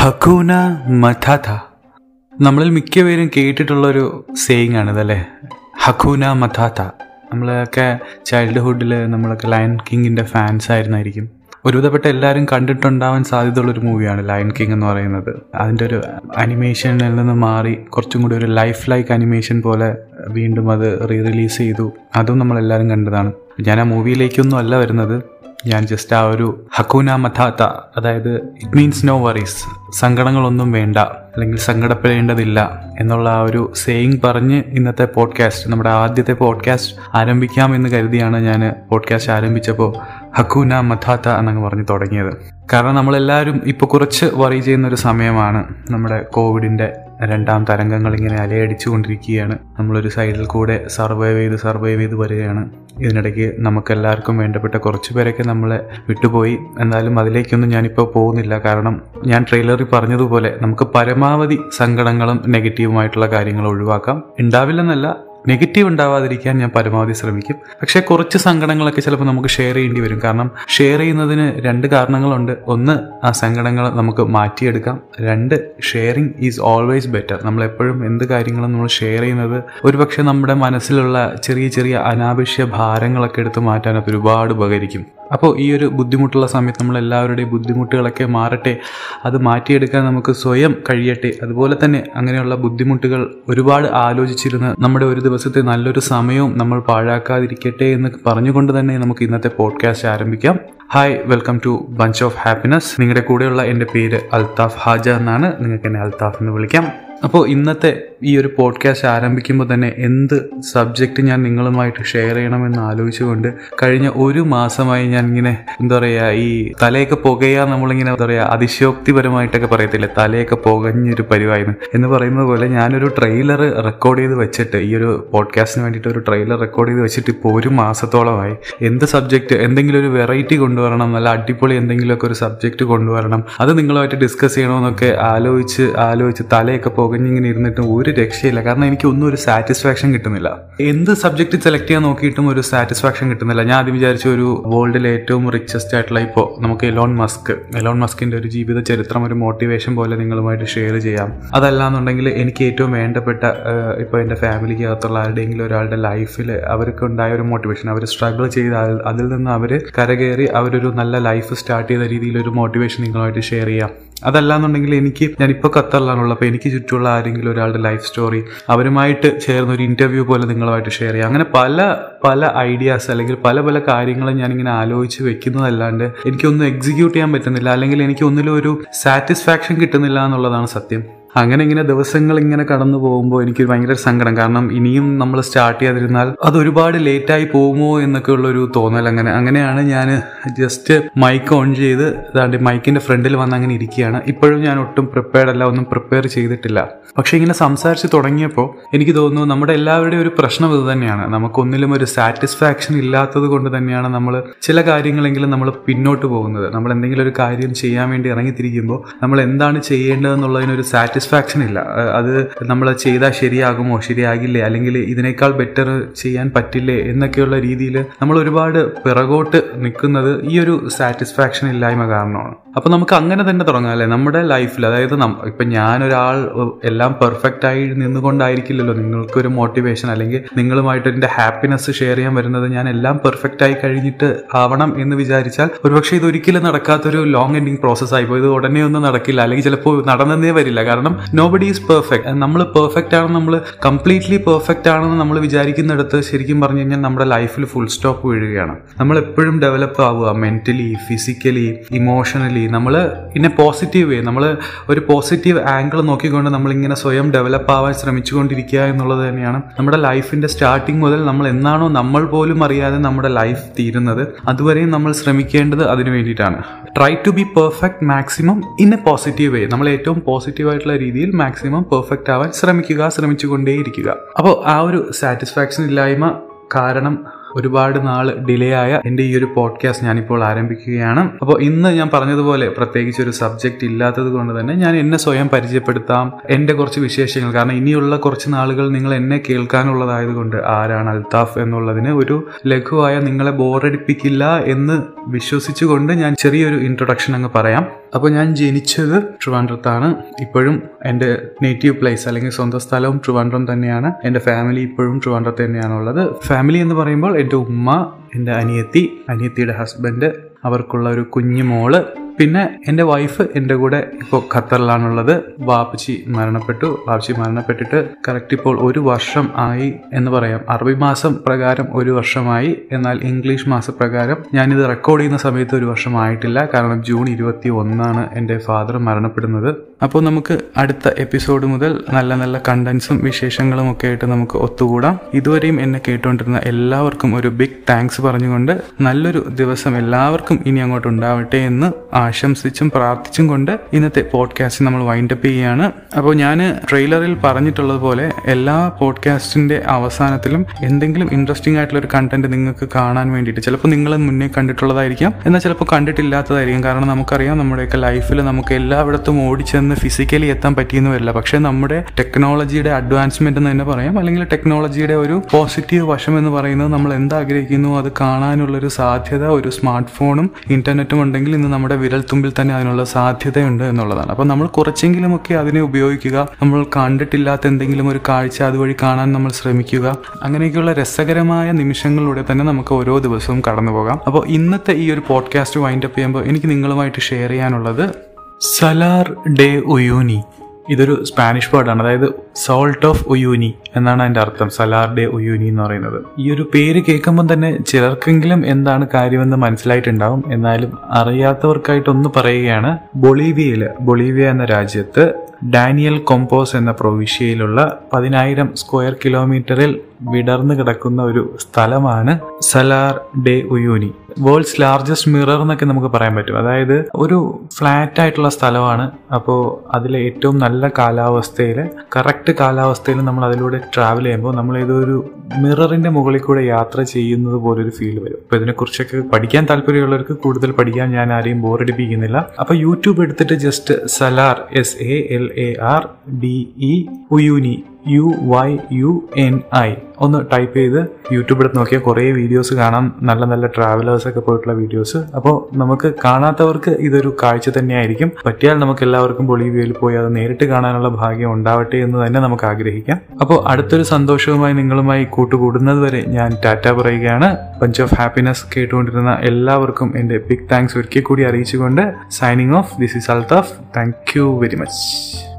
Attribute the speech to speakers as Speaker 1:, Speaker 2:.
Speaker 1: ഹക്കൂന മഥാഥ. നമ്മളിൽ മിക്കപേരും കേട്ടിട്ടുള്ളൊരു സേയിങ് ആണിതല്ലേ? ഹക്കൂന മഥാഥ. നമ്മളൊക്കെ ചൈൽഡ്ഹുഡിൽ നമ്മളൊക്കെ ലയൺ കിങ്ങിന്റെ ഫാൻസ് ആയിരുന്നായിരിക്കും. ഒരുവിധപ്പെട്ട എല്ലാവരും കണ്ടിട്ടുണ്ടാവാൻ സാധ്യതയുള്ള ഒരു മൂവിയാണ് ലയൺ കിങ് എന്ന് പറയുന്നത്. അതിന്റെ ഒരു അനിമേഷനിൽ നിന്ന് മാറി കുറച്ചും കൂടി ഒരു ലൈഫ് ലൈക്ക് അനിമേഷൻ പോലെ വീണ്ടും അത് റീ റിലീസ് ചെയ്തു. അതും നമ്മളെല്ലാവരും കണ്ടതാണ്. ഞാൻ ആ മൂവിയിലേക്കൊന്നും അല്ല വരുന്നത്. ഞാൻ ജസ്റ്റ് ആ ഒരു ഹക്കൂന മഥാത്ത അതായത് ഇറ്റ് മീൻസ് നോ വറീസ് സങ്കടങ്ങളൊന്നും വേണ്ട അല്ലെങ്കിൽ സങ്കടപ്പെടേണ്ടതില്ല എന്നുള്ള ആ ഒരു സെയിങ് പറഞ്ഞ് ഇന്നത്തെ പോഡ്കാസ്റ്റ് നമ്മുടെ ആദ്യത്തെ പോഡ്കാസ്റ്റ് ആരംഭിക്കാം എന്ന് കരുതിയാണ് ഞാൻ പോഡ്കാസ്റ്റ് ആരംഭിച്ചപ്പോൾ ഹക്കൂന മഥാത്ത എന്നങ്ങ് പറഞ്ഞ് തുടങ്ങിയത്. കാരണം നമ്മളെല്ലാവരും ഇപ്പോൾ കുറച്ച് വറി ചെയ്യുന്ന ഒരു സമയമാണ് നമ്മുടെ കോവിഡിന്റെ രണ്ടാം തരംഗങ്ങൾ ഇങ്ങനെ അലയടിച്ചുകൊണ്ടിരിക്കുകയാണ്. നമ്മളൊരു സൈഡിൽ കൂടെ സർവൈവ് ചെയ്ത് സർവൈവ് ചെയ്ത് വരികയാണ്. ഇതിനിടയ്ക്ക് നമുക്കെല്ലാവർക്കും വേണ്ടപ്പെട്ട കുറച്ച് പേരൊക്കെ നമ്മളെ വിട്ടുപോയി. എന്നാലും അതിലേക്കൊന്നും ഞാനിപ്പോൾ പോകുന്നില്ല. കാരണം ഞാൻ ട്രെയിലറിൽ പറഞ്ഞതുപോലെ നമുക്ക് പരമാവധി സങ്കടങ്ങളും നെഗറ്റീവുമായിട്ടുള്ള കാര്യങ്ങൾ ഒഴിവാക്കാം. ഉണ്ടാവില്ലെന്നല്ല നെഗറ്റീവ് ഉണ്ടാവാതിരിക്കാൻ ഞാൻ പരമാവധി ശ്രമിക്കും. പക്ഷേ കുറച്ച് സങ്കടങ്ങളൊക്കെ ചിലപ്പോൾ നമുക്ക് ഷെയർ ചെയ്യേണ്ടി വരും. കാരണം ഷെയർ ചെയ്യുന്നതിന് രണ്ട് കാരണങ്ങളുണ്ട്. ഒന്ന് ആ സങ്കടങ്ങൾ നമുക്ക് മാറ്റിയെടുക്കാം. രണ്ട് ഷെയറിങ് ഈസ് ഓൾവേസ് ബെറ്റർ നമ്മൾ എപ്പോഴും എന്ത് കാര്യങ്ങളും നമ്മൾ ഷെയർ ചെയ്യുന്നത് ഒരുപക്ഷെ നമ്മുടെ മനസ്സിലുള്ള ചെറിയ ചെറിയ അനാവശ്യ ഭാരങ്ങളൊക്കെ എടുത്ത് മാറ്റാനൊക്കെ ഒരുപാട് ഉപകരിക്കും. അപ്പോൾ ഈ ഒരു ബുദ്ധിമുട്ടുള്ള സമയത്ത് നമ്മൾ എല്ലാവരുടെയും ബുദ്ധിമുട്ടുകളൊക്കെ മാറട്ടെ അത് മാറ്റിയെടുക്കാൻ നമുക്ക് സ്വയം കഴിയട്ടെ. അതുപോലെ തന്നെ അങ്ങനെയുള്ള ബുദ്ധിമുട്ടുകൾ ഒരുപാട് ആലോചിച്ചിരുന്ന് നമ്മുടെ ഒരു ദിവസത്തെ നല്ലൊരു സമയവും നമ്മൾ പാഴാക്കാതിരിക്കട്ടെ എന്ന് പറഞ്ഞുകൊണ്ട് തന്നെ നമുക്ക് ഇന്നത്തെ പോഡ്കാസ്റ്റ് ആരംഭിക്കാം. Hi welcome to bunch of happiness നിങ്ങളുടെ കൂടെയുള്ള എന്റെ പേര് അൽതാഫ് ഹാജ എന്നാണ്. നിങ്ങൾക്ക് എന്നെ അൽത്താഫ് എന്ന് വിളിക്കാം. അപ്പോൾ ഇന്നത്തെ ഈ ഒരു പോഡ്കാസ്റ്റ് ആരംഭിക്കുമ്പോൾ തന്നെ എന്ത് സബ്ജക്റ്റ് ഞാൻ നിങ്ങളുമായിട്ട് ഷെയർ ചെയ്യണമെന്ന് ആലോചിച്ചുകൊണ്ട് കഴിഞ്ഞ ഒരു മാസമായി ഞാൻ ഇങ്ങനെ എന്താ പറയുക ഈ തലയൊക്കെ പുകയാ നമ്മളിങ്ങനെ എന്താ പറയുക അതിശയോക്തിപരമായിട്ടൊക്കെ പറയത്തില്ലേ തലയൊക്കെ പുകഞ്ഞൊരു പരിവായിരുന്നു എന്ന് പറയുന്നത് പോലെ ഞാനൊരു ട്രെയിലർ റെക്കോർഡ് ചെയ്ത് വെച്ചിട്ട് ഈ ഒരു പോഡ്കാസ്റ്റിന് വേണ്ടിയിട്ട് ഒരു ട്രെയിലർ റെക്കോർഡ് ചെയ്ത് വെച്ചിട്ട് ഇപ്പോൾ ഒരു മാസത്തോളമായി. എന്ത് സബ്ജക്റ്റ് എന്തെങ്കിലും ഒരു വെറൈറ്റി കൊണ്ടുവരണം നല്ല അടിപൊളി എന്തെങ്കിലുമൊക്കെ ഒരു സബ്ജക്റ്റ് കൊണ്ടുവരണം അത് നിങ്ങളുമായിട്ട് ഡിസ്കസ് ചെയ്യണമെന്നൊക്കെ ആലോചിച്ച് ആലോചിച്ച് തലയൊക്കെ പുകഞ്ഞിങ്ങനെ ഇരുന്നിട്ടും ഒരു രക്ഷയില്ല. കാരണം എനിക്ക് ഒന്നും ഒരു സാറ്റിസ്ഫാക്ഷൻ കിട്ടുന്നില്ല. എന്ത് സബ്ജക്റ്റ് സെലക്ട് ചെയ്യാൻ നോക്കിയിട്ടും ഒരു സാറ്റിസ്ഫാക്ഷൻ കിട്ടുന്നില്ല. ഞാൻ ആദ്യം വിചാരിച്ച ഒരു വേൾഡിലെ ഏറ്റവും റിച്ചസ്റ്റ് ആയിട്ടുള്ള ഇപ്പോൾ നമുക്ക് എലോൺ മസ്ക് എലോൺ മസ്കിന്റെ ഒരു ജീവിത ചരിത്രം ഒരു മോട്ടിവേഷൻ പോലെ നിങ്ങളുമായിട്ട് ഷെയർ ചെയ്യാം. അതല്ലാന്നുണ്ടെങ്കിൽ എനിക്ക് ഏറ്റവും വേണ്ടപ്പെട്ട ഇപ്പോൾ എന്റെ ഫാമിലിക്ക് അകത്തുള്ള ആരുടെയെങ്കിലും ഒരാളുടെ ലൈഫിൽ അവർക്ക് ഉണ്ടായ ഒരു മോട്ടിവേഷൻ അവർ സ്ട്രഗിൾ ചെയ്ത് അതിൽ നിന്ന് അവർ കരകയറി അവരൊരു നല്ല ലൈഫ് സ്റ്റാർട്ട് ചെയ്ത രീതിയിൽ ഒരു മോട്ടിവേഷൻ നിങ്ങളുമായിട്ട് ഷെയർ ചെയ്യാം. അതല്ലാന്നുണ്ടെങ്കിൽ എനിക്ക് ഞാനിപ്പോൾ ഖത്തറിലാണുള്ളത്. അപ്പോൾ എനിക്ക് ചുറ്റുമുള്ള ആരെങ്കിലും ഒരാളുടെ ലൈഫ് സ്റ്റോറി അവരുമായിട്ട് ചേർന്ന് ഒരു ഇന്റർവ്യൂ പോലെ നിങ്ങളുമായിട്ട് ഷെയർ ചെയ്യാം. അങ്ങനെ പല പല ഐഡിയാസ് അല്ലെങ്കിൽ പല പല കാര്യങ്ങളും ഞാനിങ്ങനെ ആലോചിച്ച് വെക്കുന്നതല്ലാണ്ട് എനിക്കൊന്നും എക്സിക്യൂട്ട് ചെയ്യാൻ പറ്റുന്നില്ല. അല്ലെങ്കിൽ എനിക്ക് ഒന്നിലും ഒരു സാറ്റിസ്ഫാക്ഷൻ കിട്ടുന്നില്ല എന്നുള്ളതാണ് സത്യം. അങ്ങനെ ഇങ്ങനെ ദിവസങ്ങൾ ഇങ്ങനെ കടന്നു പോകുമ്പോൾ എനിക്ക് ഭയങ്കര സങ്കടം. കാരണം ഇനിയും നമ്മൾ സ്റ്റാർട്ട് ചെയ്യാതിരുന്നാൽ അത് ഒരുപാട് ലേറ്റ് ആയി പോകുമോ എന്നൊക്കെ ഉള്ളൊരു തോന്നൽ അങ്ങനെ. അങ്ങനെയാണ് ഞാൻ ജസ്റ്റ് മൈക്ക് ഓൺ ചെയ്ത് അതാണ്ട് മൈക്കിന്റെ ഫ്രണ്ടിൽ വന്ന് അങ്ങനെ ഇരിക്കുകയാണ്. ഇപ്പോഴും ഞാൻ ഒട്ടും പ്രിപ്പയർഡ് അല്ല ഒന്നും പ്രിപ്പയർ ചെയ്തിട്ടില്ല. പക്ഷെ ഇങ്ങനെ സംസാരിച്ച് തുടങ്ങിയപ്പോൾ എനിക്ക് തോന്നുന്നു നമ്മുടെ എല്ലാവരുടെയും ഒരു പ്രശ്നം ഇത് തന്നെയാണ്. നമുക്കൊന്നിലും ഒരു സാറ്റിസ്ഫാക്ഷൻ ഇല്ലാത്തത് കൊണ്ട് തന്നെയാണ് നമ്മൾ ചില കാര്യങ്ങളെങ്കിലും നമ്മൾ പിന്നോട്ട് പോകുന്നത്. നമ്മൾ എന്തെങ്കിലും ഒരു കാര്യം ചെയ്യാൻ വേണ്ടി ഇറങ്ങിത്തിരിക്കുമ്പോൾ നമ്മൾ എന്താണ് ചെയ്യേണ്ടതെന്നുള്ളതിനൊരു സാറ്റിസ്ഫാക്ഷൻ ഇല്ല. അത് നമ്മൾ ചെയ്താൽ ശരിയാകുമോ ശരിയാകില്ലേ അല്ലെങ്കിൽ ഇതിനേക്കാൾ ബെറ്റർ ചെയ്യാൻ പറ്റില്ലേ എന്നൊക്കെയുള്ള രീതിയിൽ നമ്മൾ ഒരുപാട് പിറകോട്ട് നിൽക്കുന്നത് ഈ ഒരു സാറ്റിസ്ഫാക്ഷൻ ഇല്ലായ്മ കാരണമാണ്. അപ്പൊ നമുക്ക് അങ്ങനെ തന്നെ തുടങ്ങാം അല്ലേ? നമ്മുടെ ലൈഫിൽ അതായത് ഇപ്പൊ ഞാനൊരാൾ എല്ലാം പെർഫെക്റ്റ് ആയി നിന്നുകൊണ്ടായിരിക്കില്ലല്ലോ നിങ്ങൾക്കൊരു മോട്ടിവേഷൻ അല്ലെങ്കിൽ നിങ്ങളുമായിട്ട് എന്റെ ഹാപ്പിനെസ് ഷെയർ ചെയ്യാൻ വരുന്നത് ഞാൻ എല്ലാം പെർഫെക്റ്റ് ആയി കഴിഞ്ഞിട്ട് ആവണം എന്ന് വിചാരിച്ചാൽ ഒരുപക്ഷെ ഇത് ഒരിക്കലും നടക്കാത്തൊരു ലോങ് എൻഡിങ് പ്രോസസ് ആയി പോയി. ഇത് ഉടനെ ഒന്നും നടക്കില്ല. അല്ലെങ്കിൽ ചിലപ്പോൾ നടന്നതേ വരില്ല. കാരണം നോബഡി ഈസ് പെർഫെക്റ്റ് നമ്മൾ പെർഫെക്റ്റ് ആണെന്ന് നമ്മൾ കംപ്ലീറ്റ്ലി പെർഫെക്റ്റ് ആണെന്ന് നമ്മൾ വിചാരിക്കുന്നിടത്ത് ശരിക്കും പറഞ്ഞു കഴിഞ്ഞാൽ നമ്മുടെ ലൈഫിൽ ഫുൾ സ്റ്റോപ്പ് വീഴുകയാണ്. നമ്മൾ എപ്പോഴും ഡെവലപ്പ് ആവുക മെന്റലി ഫിസിക്കലി ഇമോഷണലി നമ്മൾ ഇന്നെ പോസിറ്റീവ് വേ നമ്മൾ ഒരു പോസിറ്റീവ് ആംഗിൾ നോക്കിക്കൊണ്ട് നമ്മളിങ്ങനെ സ്വയം ഡെവലപ്പ് ആവാൻ ശ്രമിച്ചുകൊണ്ടിരിക്കുക എന്നുള്ളത് തന്നെയാണ് നമ്മുടെ ലൈഫിന്റെ സ്റ്റാർട്ടിങ് മുതൽ നമ്മൾ എന്നാണോ നമ്മൾ പോലും അറിയാതെ നമ്മുടെ ലൈഫ് തീരുന്നത്. അതുവരെയും നമ്മൾ ശ്രമിക്കേണ്ടത് അതിനു വേണ്ടിയിട്ടാണ്. Try to be perfect maximum in a positive way നമ്മൾ ഏറ്റവും പോസിറ്റീവ് ആയിട്ടുള്ള രീതിയിൽ മാക്സിമം പെർഫെക്റ്റ് ആവാൻ ശ്രമിക്കുക ശ്രമിച്ചുകൊണ്ടേയിരിക്കുക. അപ്പോൾ ആ ഒരു സാറ്റിസ്ഫാക്ഷൻ ഇല്ലായ്മ കാരണം ഒരുപാട് നാൾ ഡിലേ ആയ എന്റെ ഈ ഒരു പോഡ്കാസ്റ്റ് ഞാനിപ്പോൾ ആരംഭിക്കുകയാണ്. അപ്പോൾ ഇന്ന് ഞാൻ പറഞ്ഞതുപോലെ പ്രത്യേകിച്ച് ഒരു സബ്ജക്റ്റ് ഇല്ലാത്തത് കൊണ്ട് തന്നെ ഞാൻ എന്നെ സ്വയം പരിചയപ്പെടുത്താം എന്റെ കുറച്ച് വിശേഷങ്ങൾ. കാരണം ഇനിയുള്ള കുറച്ച് നാളുകൾ നിങ്ങൾ എന്നെ കേൾക്കാനുള്ളതായതുകൊണ്ട് ആരാണ് അൽത്താഫ് എന്നുള്ളതിന് ഒരു ലഘുവായ നിങ്ങളെ ബോറടിപ്പിക്കില്ല എന്ന് വിശ്വസിച്ചുകൊണ്ട് ഞാൻ ചെറിയൊരു ഇൻട്രൊഡക്ഷൻ അങ്ങ് പറയാം. അപ്പോൾ ഞാൻ ജനിച്ചത് ട്രിവാൻഡ്രത്താണ്. ഇപ്പോഴും എന്റെ നേറ്റീവ് പ്ലേസ് അല്ലെങ്കിൽ സ്വന്തം സ്ഥലവും ട്രിവാൻഡ്രം തന്നെയാണ്. എന്റെ ഫാമിലി ഇപ്പോഴും ട്രിവാൻഡ്രത്ത് തന്നെയാണുള്ളത്. ഫാമിലി എന്ന് പറയുമ്പോൾ എന്റെ ഉമ്മ എന്റെ അനിയത്തി അനിയത്തിയുടെ ഹസ്ബൻഡ് അവർക്കുള്ള ഒരു കുഞ്ഞു മോൾ പിന്നെ എന്റെ വൈഫ് എന്റെ കൂടെ ഇപ്പോൾ ഖത്തറിലാണുള്ളത്. വാപ്പച്ചി മരണപ്പെട്ടു. വാപ്പച്ചി മരണപ്പെട്ടിട്ട് കറക്റ്റ് ഇപ്പോൾ ഒരു വർഷം ആയി എന്ന് പറയാം. അറബി മാസം പ്രകാരം ഒരു വർഷമായി. എന്നാൽ ഇംഗ്ലീഷ് മാസപ്രകാരം ഞാനിത് റെക്കോർഡ് ചെയ്യുന്ന സമയത്ത് ഒരു വർഷമായിട്ടില്ല കാരണം ജൂൺ ഇരുപത്തി ഒന്നാണ് എന്റെ ഫാദർ മരണപ്പെടുന്നത്. അപ്പോൾ നമുക്ക് അടുത്ത എപ്പിസോഡ് മുതൽ നല്ല നല്ല കണ്ടൻസും വിശേഷങ്ങളും ഒക്കെ ആയിട്ട് നമുക്ക് ഒത്തുകൂടാം. ഇതുവരെയും എന്നെ കേട്ടുകൊണ്ടിരുന്ന എല്ലാവർക്കും ഒരു ബിഗ് താങ്ക്സ് പറഞ്ഞുകൊണ്ട് നല്ലൊരു ദിവസം എല്ലാവർക്കും ഇനി അങ്ങോട്ട് ഉണ്ടാവട്ടെ എന്ന് ആശംസിച്ചും പ്രാർത്ഥിച്ചും കൊണ്ട് ഇന്നത്തെ പോഡ്കാസ്റ്റ് നമ്മൾ വൈൻഡപ്പ് ചെയ്യുകയാണ് അപ്പോൾ ഞാൻ ട്രെയിലറിൽ പറഞ്ഞിട്ടുള്ളതുപോലെ എല്ലാ പോഡ്കാസ്റ്റിന്റെ അവസാനത്തിലും എന്തെങ്കിലും ഇൻട്രസ്റ്റിംഗ് ആയിട്ടുള്ള ഒരു കണ്ടന്റ് നിങ്ങൾക്ക് കാണാൻ വേണ്ടിയിട്ട് ചിലപ്പോൾ നിങ്ങൾ മുന്നേ കണ്ടിട്ടുള്ളതായിരിക്കാം. എന്നാൽ ചിലപ്പോൾ കണ്ടിട്ടില്ലാത്തതായിരിക്കും. കാരണം നമുക്കറിയാം നമ്മുടെയൊക്കെ ലൈഫിൽ നമുക്ക് എല്ലായിടത്തും ഓടിച്ചെന്ന് ഫിസിക്കലി എത്താൻ പറ്റിയെന്ന് വരില്ല പക്ഷേ നമ്മുടെ ടെക്നോളജിയുടെ അഡ്വാൻസ്മെന്റ് എന്ന് തന്നെ പറയാം. അല്ലെങ്കിൽ ടെക്നോളജിയുടെ ഒരു പോസിറ്റീവ് വശം എന്ന് പറയുന്നത് നമ്മൾ എന്താഗ്രഹിക്കുന്നു അത് കാണാനുള്ളൊരു സാധ്യത ഒരു സ്മാർട്ട് ഫോണും ഇന്റർനെറ്റും ഉണ്ടെങ്കിൽ ഇന്ന് നമ്മുടെ വിരൽത്തുമ്പിൽ തന്നെ അതിനുള്ള സാധ്യതയുണ്ട് എന്നുള്ളതാണ്. അപ്പോൾ നമ്മൾ കുറച്ചെങ്കിലുമൊക്കെ അതിനെ ഉപയോഗിക്കുക. നമ്മൾ കണ്ടിട്ടില്ലാത്ത എന്തെങ്കിലും ഒരു കാഴ്ച അതുവഴി കാണാൻ നമ്മൾ ശ്രമിക്കുക. അങ്ങനെയൊക്കെയുള്ള രസകരമായ നിമിഷങ്ങളിലൂടെ തന്നെ നമുക്ക് ഓരോ ദിവസവും കടന്നു പോകാം അപ്പോൾ ഇന്നത്തെ ഈ ഒരു പോഡ്കാസ്റ്റ് വൈൻഡപ്പ് ചെയ്യുമ്പോൾ എനിക്ക് നിങ്ങളുമായിട്ട് ഷെയർ ചെയ്യാനുള്ളത് സലാർ ഡേ ഉയൂനി ഇതൊരു സ്പാനിഷ് വേർഡാണ്. അതായത് സോൾട്ട് ഓഫ് ഉയൂനി എന്നാണ് അതിന്റെ അർത്ഥം. സലാർ ഡേ ഉയൂനി എന്ന് പറയുന്നത്. ഈ ഒരു പേര് കേൾക്കുമ്പോൾ തന്നെ ചിലർക്കെങ്കിലും എന്താണ് കാര്യമെന്ന് മനസ്സിലായിട്ടുണ്ടാവും. എന്നാലും അറിയാത്തവർക്കായിട്ടൊന്ന് പറയുകയാണ്. ബൊളീവിയയിൽ ബൊളീവിയ എന്ന രാജ്യത്ത് ഡാനിയൽ കൊമ്പോസ് എന്ന പ്രൊവിഷ്യയിലുള്ള പതിനായിരം സ്ക്വയർ കിലോമീറ്ററിൽ വിടർന്നു കിടക്കുന്ന ഒരു സ്ഥലമാണ് Salar de Uyuni. World's largest mirror എന്നൊക്കെ നമുക്ക് പറയാൻ പറ്റും. അതായത് ഒരു ഫ്ലാറ്റ് ആയിട്ടുള്ള സ്ഥലമാണ്. അപ്പോൾ അതിലെ ഏറ്റവും നല്ല കാലാവസ്ഥയിൽ കറക്റ്റ് കാലാവസ്ഥയിൽ നമ്മൾ അതിലൂടെ ട്രാവൽ ചെയ്യുമ്പോൾ നമ്മൾ ഏതൊരു മിററിന്റെ മുകളിൽ കൂടെ യാത്ര ചെയ്യുന്നത് പോലൊരു ഫീൽ വരും. അപ്പോൾ ഇതിനെക്കുറിച്ചൊക്കെ പഠിക്കാൻ താല്പര്യമുള്ളവർക്ക് കൂടുതൽ പഠിക്കാൻ ഞാൻ ആരെയും ബോറടിപ്പിക്കുന്നില്ല അപ്പോൾ യൂട്യൂബ് എടുത്തിട്ട് just Salar S A L A R D E Uyuni. U Y U N I ഒന്ന് ടൈപ്പ് ചെയ്ത് യൂട്യൂബ് എടുത്ത് നോക്കിയാൽ കുറേ വീഡിയോസ് കാണാം. നല്ല നല്ല ട്രാവലേഴ്സ് ഒക്കെ പോയിട്ടുള്ള വീഡിയോസ് അപ്പോൾ നമുക്ക് കാണാത്തവർക്ക് ഇതൊരു കാഴ്ച തന്നെയായിരിക്കും. പറ്റിയാൽ നമുക്ക് എല്ലാവർക്കും ബൊളീവിയയിൽ പോയി അത് നേരിട്ട് കാണാനുള്ള ഭാഗ്യം ഉണ്ടാവട്ടെ എന്ന് തന്നെ നമുക്ക് ആഗ്രഹിക്കാം. അപ്പോൾ അടുത്തൊരു സന്തോഷവുമായി നിങ്ങളുമായി കൂട്ടുകൂടുന്നത് വരെ ഞാൻ ടാറ്റ പറയുകയാണ്. പഞ്ച് ഓഫ് ഹാപ്പിനെസ് കേട്ടുകൊണ്ടിരുന്ന എല്ലാവർക്കും എന്റെ ബിഗ് താങ്ക്സ് ഒരിക്കൽ കൂടി അറിയിച്ചുകൊണ്ട് signing off this is Althaf thank you very much